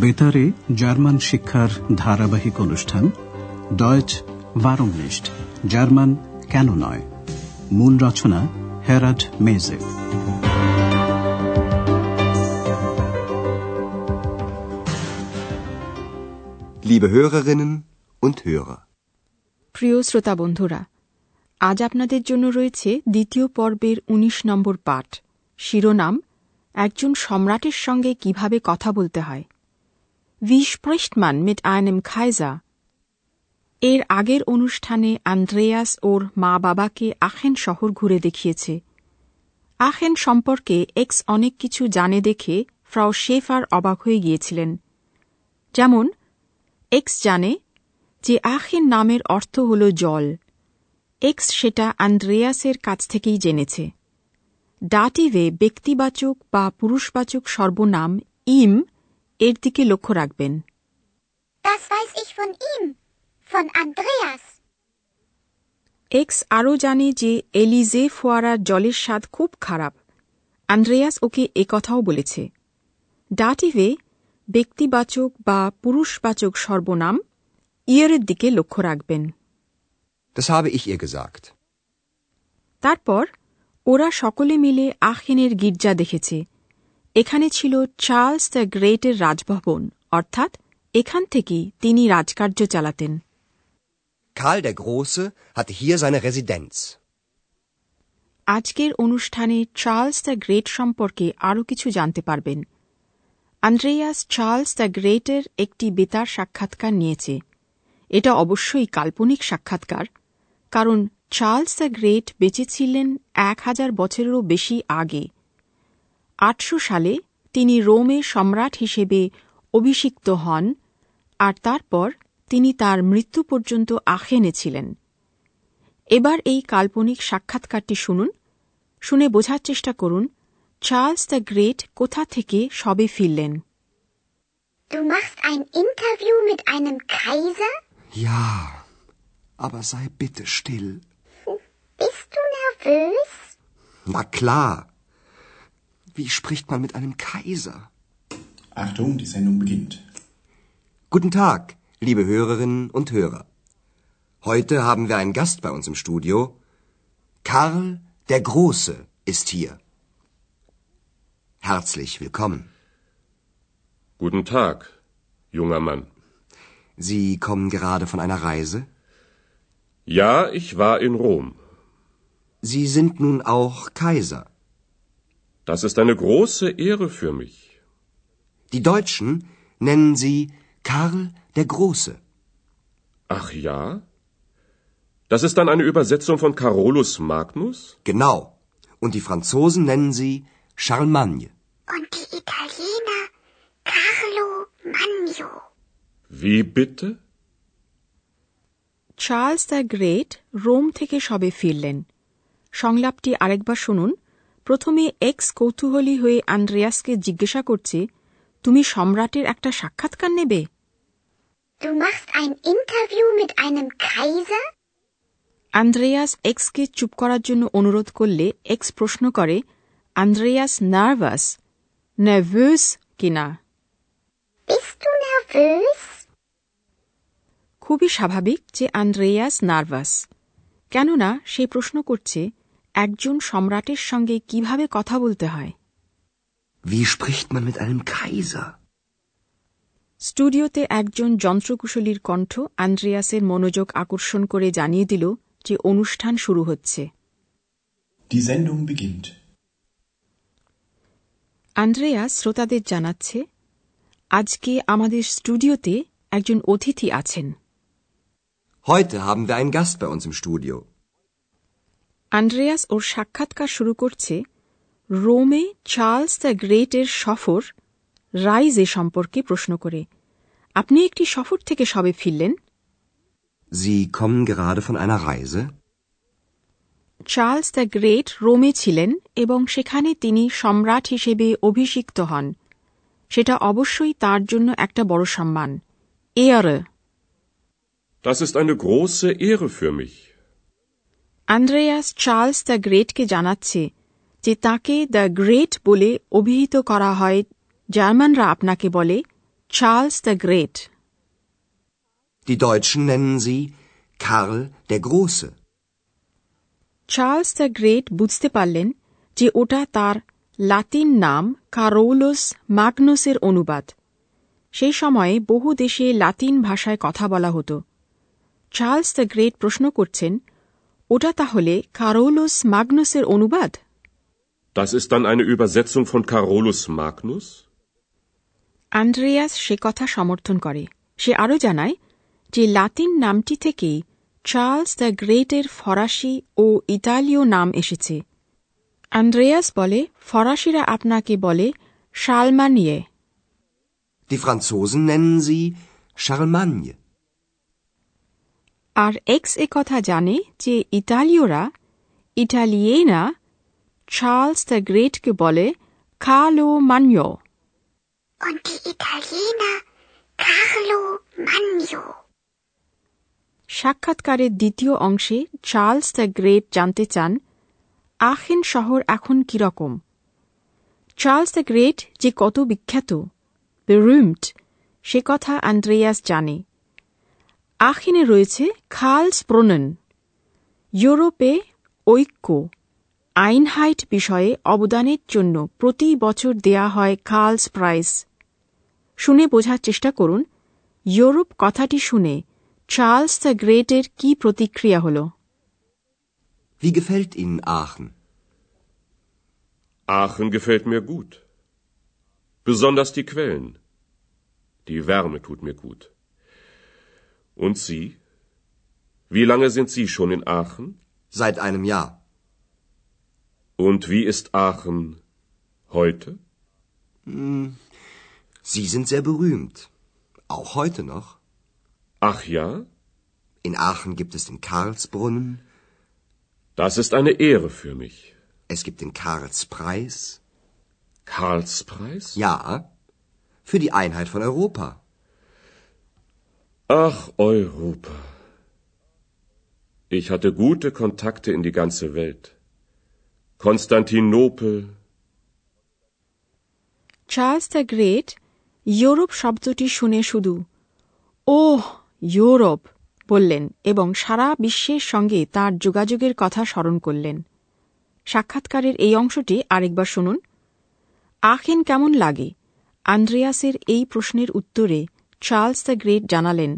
বেতারে জার্মান শিক্ষার ধারাবাহিক অনুষ্ঠান ডয়েচ ভারমনিস্ট জার্মান কেন নয়? মূল রচনা হেরাড মেজে। Liebe Hörerinnen und Hörer. প্রিয় শ্রোতা বন্ধুরা আজ আপনাদের জন্য রয়েছে দ্বিতীয় পর্বের ১৯ নম্বর পাঠ। শিরোনাম একজন সম্রাটের সঙ্গে কীভাবে কথা বলতে হয়। Wie spricht man mit einem Kaiser? এর আগের অনুষ্ঠানে আন্দ্রেয়াস ওর মা বাবাকে আখেন শহর ঘুরে দেখিয়েছে। আখেন সম্পর্কে এক্স অনেক কিছু জানে দেখে ফ্রাও শেফার অবাক হয়ে গিয়েছিলেন। যেমন, এক্স জানে যে আখেন নামের অর্থ হল জল। এক্স সেটা আন্দ্রেয়াসের কাছ থেকেই জেনেছে। ডাটিভে ব্যক্তিবাচক বা পুরুষবাচক সর্বনাম ইম এর দিকে লক্ষ্য রাখবেন। Das weiß ich von ihm, von Andreas. X আরও জানে যে এলিজে ফোয়ারার জলের স্বাদ খুব খারাপ। আন্দ্রেয়াস ওকে একথাও বলেছে। ডাটিভে ব্যক্তিবাচক বা পুরুষবাচক সর্বনাম ইয়ের দিকে লক্ষ্য রাখবেন। Das habe ich ihr gesagt. তারপর ওরা সকলে মিলে আখেনের গির্জা দেখেছে। এখানে ছিল চার্লস দ্য গ্রেটের রাজভবন অর্থাৎ এখান থেকেই তিনি রাজকার্য চালাতেন। Karl der Große hatte hier seine Residenz. আজকের অনুষ্ঠানে চার্লস দ্য গ্রেট সম্পর্কে আরও কিছু জানতে পারবেন। আন্দ্রেয়াস চার্লস দ্য গ্রেটের একটি বেতার সাক্ষাৎকার নিয়েছে। এটা অবশ্যই কাল্পনিক সাক্ষাৎকার কারণ চার্লস দ্য গ্রেট বেঁচে ছিলেন এক হাজার বছরেরও বেশি আগে। আটশো সালে তিনি রোমে সম্রাট হিসেবে অভিষিক্ত হন আর তারপর তিনি তার মৃত্যু পর্যন্ত আখেনে ছিলেন এবার এই কাল্পনিক সাক্ষাৎকারটি শুনুন শুনে বোঝার চেষ্টা করুন চার্লস দ্য গ্রেট কোথা থেকে সবে ফিরলেন Du machst ein Interview mit einem Kaiser? Ja, aber sei bitte still. Bist du nervös? Na klar. Wie spricht man mit einem Kaiser? Achtung, die Sendung beginnt. Guten Tag, liebe Hörerinnen und Hörer. Heute haben wir einen Gast bei uns im Studio. Karl der Große ist hier. Herzlich willkommen. Guten Tag, junger Mann. Sie kommen gerade von einer Reise? Ja, ich war in Rom. Sie sind nun auch Kaiser. Das ist eine große Ehre für mich. Die Deutschen nennen Sie Karl der Große. Ach ja? Das ist dann eine Übersetzung von Carolus Magnus? Genau. Und die Franzosen nennen Sie Charlemagne. Und die Italiener Carlo Magno. Wie bitte? Charles the great Rome থেকে সবে ফিরলেন সংলাপটি আরেকবার শুনুন প্রথমে x কৌতূহলী হয়ে আন্দ্রেয়াসকে জিজ্ঞাসা করছে তুমি সম্রাটের একটা সাক্ষাৎকার নেবে Du machst ein Interview mit einem Kaiser? Andreas এক্সকে চুপ করার জন্য অনুরোধ করলে এক্স প্রশ্ন করে আন্দ্রেয়াস নার্ভাস নার্ভাস কিনা? খুবই স্বাভাবিক যে আন্দ্রেয়াস নার্ভাস কেননা সে প্রশ্ন করছে একজন সম্রাটের সঙ্গে কীভাবে কথা বলতে হয় Wie spricht man mit einem Kaiser? স্টুডিওতে একজন যন্ত্রকুশলীর কণ্ঠ আন্দ্রেয়াসের মনোযোগ আকর্ষণ করে জানিয়ে দিল যে অনুষ্ঠান শুরু হচ্ছে Die আন্দ্রেয়াস শ্রোতাদের জানাচ্ছে আজকে আমাদের স্টুডিওতে একজন অতিথি আছেন Heute haben wir einen Gast bei uns im Studio. Andreas ওর সাক্ষাৎকার শুরু করছে রোমে চার্লস দ্য গ্রেটের সফর রাইজে সম্পর্কে প্রশ্ন করে। আপনি একটি সফর থেকে সবে ফিরলেন? Sie kommen gerade von einer Reise? Charles the Great রোমে ছিলেন এবং সেখানে তিনি সম্রাট হিসেবে অভিষিক্ত হন। সেটা অবশ্যই তার জন্য একটা বড় সম্মান। এয়ারে। Das ist eine große Ehre für mich. Andreas Charles the গ্রেটকে জানাচ্ছে যে তাকে দ্য গ্রেট বলে অভিহিত করা হয়। জার্মানরা আপনাকে বলে Charles the Great. Die Deutschen nennen sie Karl der Große. Charles the Great বুঝতে পারলেন যে ওটা তার লাতিন নাম কারোলোস ম্যাগনুসের অনুবাদ। সেই সময়ে বহু দেশে লাতিন ভাষায় কথা বলা হতো। চার্লস দ্য গ্রেট প্রশ্ন করছেন ওটা তাহলে কারোলোস ম্যাগনুসের অনুবাদ Das ist dann eine Übersetzung von Carolus Magnus? Andreas সে কথা সমর্থন করে সে আরও জানায় যে লাতিন নামটি থেকেই চার্লস দ্য গ্রেটের ফরাসি ও ইতালীয় নাম এসেছে অ্যান্ড্রেয়াস বলে ফরাসিরা আপনাকে বলে Charlemagne Die Franzosen nennen sie Charlemagne. আর এক্স এ কথা জানে যে ইতালীয়রা ইটালিয়েনা চার্লস দ্য গ্রেটকে বলে কালো মান্য Und die Italiener Carlo Magno. সাক্ষাৎকারের দ্বিতীয় অংশে চার্লস দ্য গ্রেট জানতে চান আখেন শহর এখন কীরকম চার্লস দ্য গ্রেট যে কত বিখ্যাত সে কথা আন্দ্রেয়াস জানে। আখেনে রয়েছে খালস প্রনন ইউরোপে ঐক্য আইনহাইট বিষয়ে অবদানের জন্য প্রতি বছর দেয়া হয় খালস প্রাইজ শুনে বোঝার চেষ্টা করুন ইউরোপ কথাটি শুনে চার্লস দ্য গ্রেটের কি প্রতিক্রিয়া হল Wie gefällt Ihnen Aachen? Aachen gefällt mir gut. Besonders die Quellen. Die Wärme tut mir gut. Und Sie? Wie lange sind Sie schon in Aachen? Seit einem Jahr. Und wie ist Aachen heute? Sie sind sehr berühmt. Auch heute noch. Ach ja? In Aachen gibt es den Karlsbrunnen, Das ist eine Ehre für mich. es gibt den Karlspreis. Karlspreis? Ja, für die Einheit von Europa. Ach, Europa. Ich hatte gute Kontakte in die ganze Welt. Konstantinopel, Charles the Great Europe শব্দটি শুনে শুধু ওহ Europe বললেন এবং সারা বিশ্বের সঙ্গে তার যোগাযোগের কথা স্মরণ করলেন সাক্ষাৎকারের এই অংশটি আরেকবার শুনুন আখেন কেমন লাগে আন্দ্রেয়াসের এই প্রশ্নের উত্তরে চার্লস দ্য গ্রেট জানালেন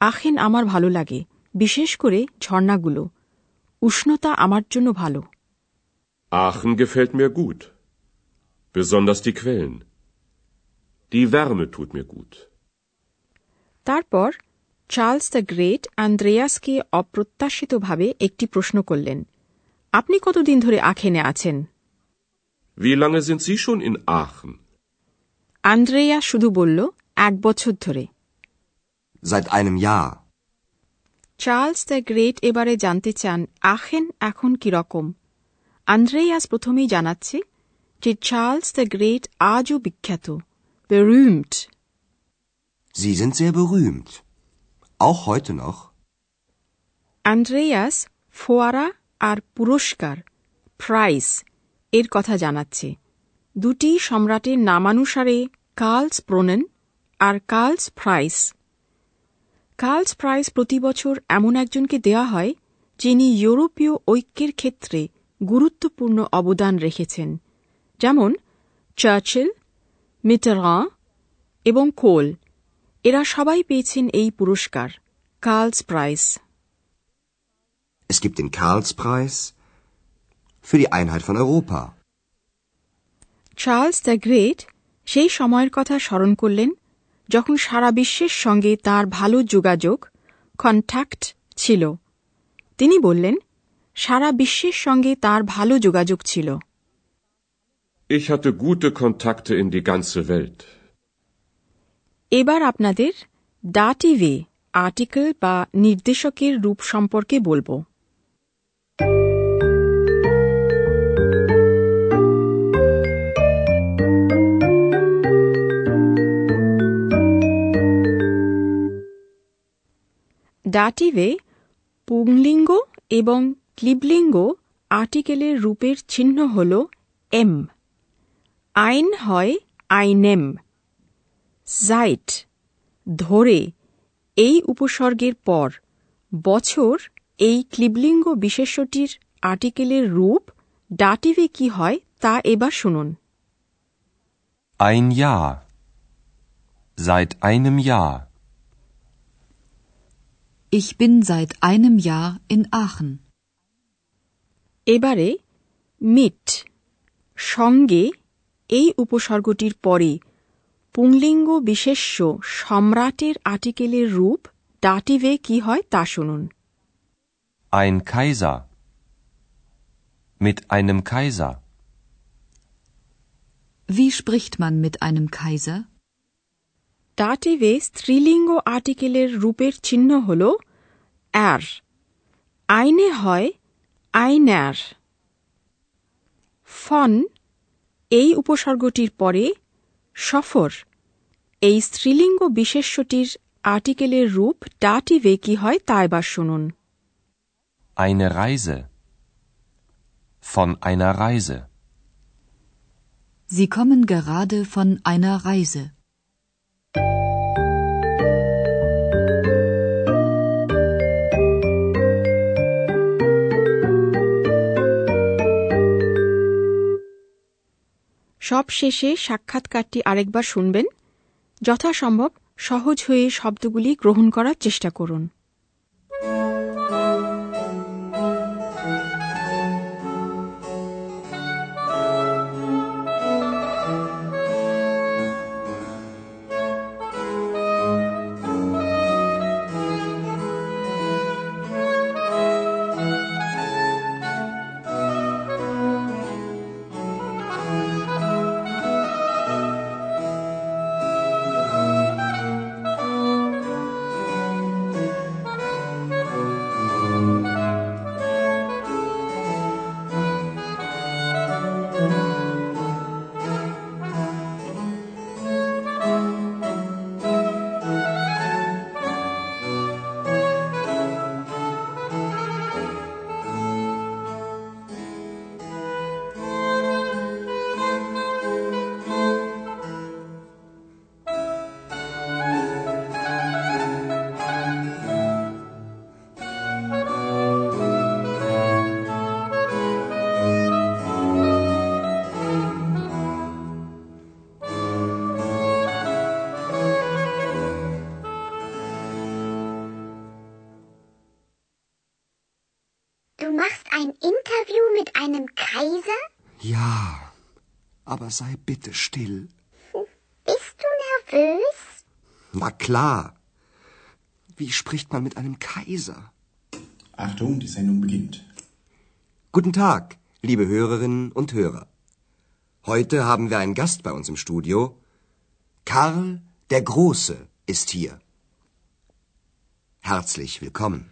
আখেন আমার ভালো লাগে বিশেষ করে ঝর্ণাগুলো উষ্ণতা আমার জন্য ভালো Aachen gefällt mir gut. Besonders die Quellen. Die Wärme tut mir gut. তারপর চার্লস দ্য গ্রেট আন্দ্রেয়াসকে অপ্রত্যাশিতভাবে একটি প্রশ্ন করলেন আপনি কতদিন ধরে আখেনে আছেন Wie lange sind Sie schon in Aachen? Andrea শুধু বলল এক বছর ধরে Seit einem Jahr. Charles the Great এবারে জানতে চান আখেন এখন কীরকম আন্দ্রেয়াস প্রথমেই জানাচ্ছে যে চার্লস দ্য গ্রেট আজও বিখ্যাত berühmt Sie sind sehr berühmt. Auch heute noch. Andreas ফোয়ারা আর পুরস্কার প্রাইস এর কথা জানাচ্ছে দুটি সম্রাটের নামানুসারে কার্লস প্রোনেন আর কার্লস প্রাইস। কার্লস প্রাইস প্রতি বছর এমন একজনকে দেওয়া হয় যিনি ইউরোপীয় ঐক্যের ক্ষেত্রে গুরুত্বপূর্ণ অবদান রেখেছেন যেমন চার্চিল মিটারাঁ এবং কোল। এরা সবাই পেয়েছেন এই পুরস্কার Karl's prize. Es gibt den Karlspreis für die Einheit von Europa. Charles the Great সেই সময়ের কথা স্মরণ করলেন যখন সারা বিশ্বের সঙ্গে তার ভালো যোগাযোগ কন্ট্যাক্ট ছিল তিনি বললেন সারা বিশ্বের সঙ্গে তার ভালো যোগাযোগ ছিল Ich hatte gute Kontakte in die ganze Welt. এবার আপনাদের ডাটিভে আর্টিকেল বা নির্দেশকের রূপ সম্পর্কে বলব ডাটিভে পুংলিঙ্গ এবং ক্লিবলিঙ্গ আর্টিকেলের রূপের চিহ্ন হল এম আইন হয় আইনেম জাইট, ধরে, এই উপসর্গের পর, বছর, এই ক্লিবলিঙ্গ বিশেষ্যটির আর্টিকেলের রূপ, ডাটিভে কি হয় তা এবার শুনুন Ein Jahr. Seit einem Jahr. Ich bin seit einem Jahr in Aachen. এবারে মিট সঙ্গে এই উপসর্গটির পরে পুংলিঙ্গ বিশেষ্য সম্রাটের আর্টিকেলের রূপ ডাটিভে কি হয় তা শুনুন Ein Kaiser. Mit einem Kaiser. Wie spricht man mit einem Kaiser? ডাটিভে স্ত্রীলিঙ্গ আর্টিকেলের রূপের চিহ্ন হল অ্যার আইনে হয় আইন্যার ফন এই উপসর্গটির পরে সফর এই স্ত্রীলিঙ্গ বিশেষ্যটির আর্টিকেলের রূপ ডাটিভে কি হয় তা এবার শুনুন Eine Reise. Von einer Reise. Sie kommen gerade von einer Reise. সব শেষে সাক্ষাৎকারটি আরেকবার শুনবেন। যথাসম্ভব সহজ হয়ে শব্দগুলি গ্রহণ করার চেষ্টা করুন। Du machst ein Interview mit einem Kaiser? Ja, aber sei bitte still. Bist du nervös? Na klar. Wie spricht man mit einem Kaiser? Achtung, die Sendung beginnt. Guten Tag, liebe Hörerinnen und Hörer. Heute haben wir einen Gast bei uns im Studio. Karl der Große ist hier. Herzlich willkommen.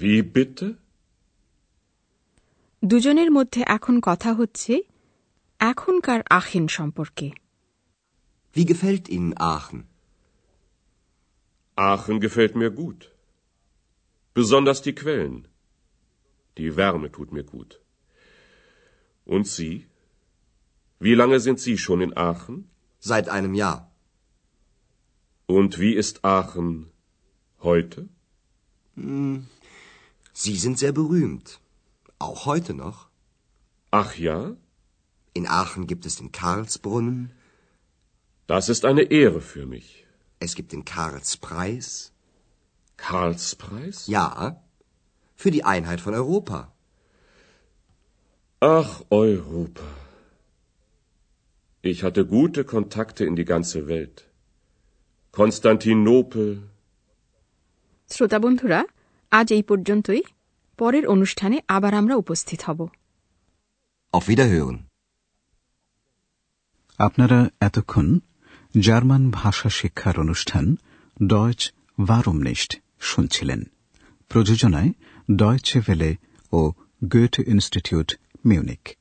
Wie bitte? দুজনের মধ্যে এখন কথা হচ্ছে এখনকার আখিন সম্পর্কে Wie gefällt Ihnen Aachen? Aachen gefällt mir gut. Besonders die Quellen. Die Wärme tut mir gut. Und Sie? Wie lange sind Sie schon in Aachen? Seit einem Jahr. Und wie ist Aachen heute? Sie sind sehr berühmt. Auch heute noch. Ach ja? In Aachen gibt es den Karlsbrunnen, Das ist eine Ehre für mich. es gibt den Karlspreis. Karlspreis? Ja, für die Einheit von Europa. Ach, Europa. Ich hatte gute Kontakte in die ganze Welt. Konstantinopel, শ্রোতা বন্ধুরা আজ এই পর্যন্তই। পরের অনুষ্ঠানে আবার আমরা উপস্থিত হব। Auf Wiederhören. আপনারা এতক্ষণ জার্মান ভাষা শিক্ষার অনুষ্ঠান ডয়চ ভারমনিস্ট শুনছিলেন। প্রযোজনায় ডয়চে ভেলে ও গোয়েট ইনস্টিটিউট মিউনিক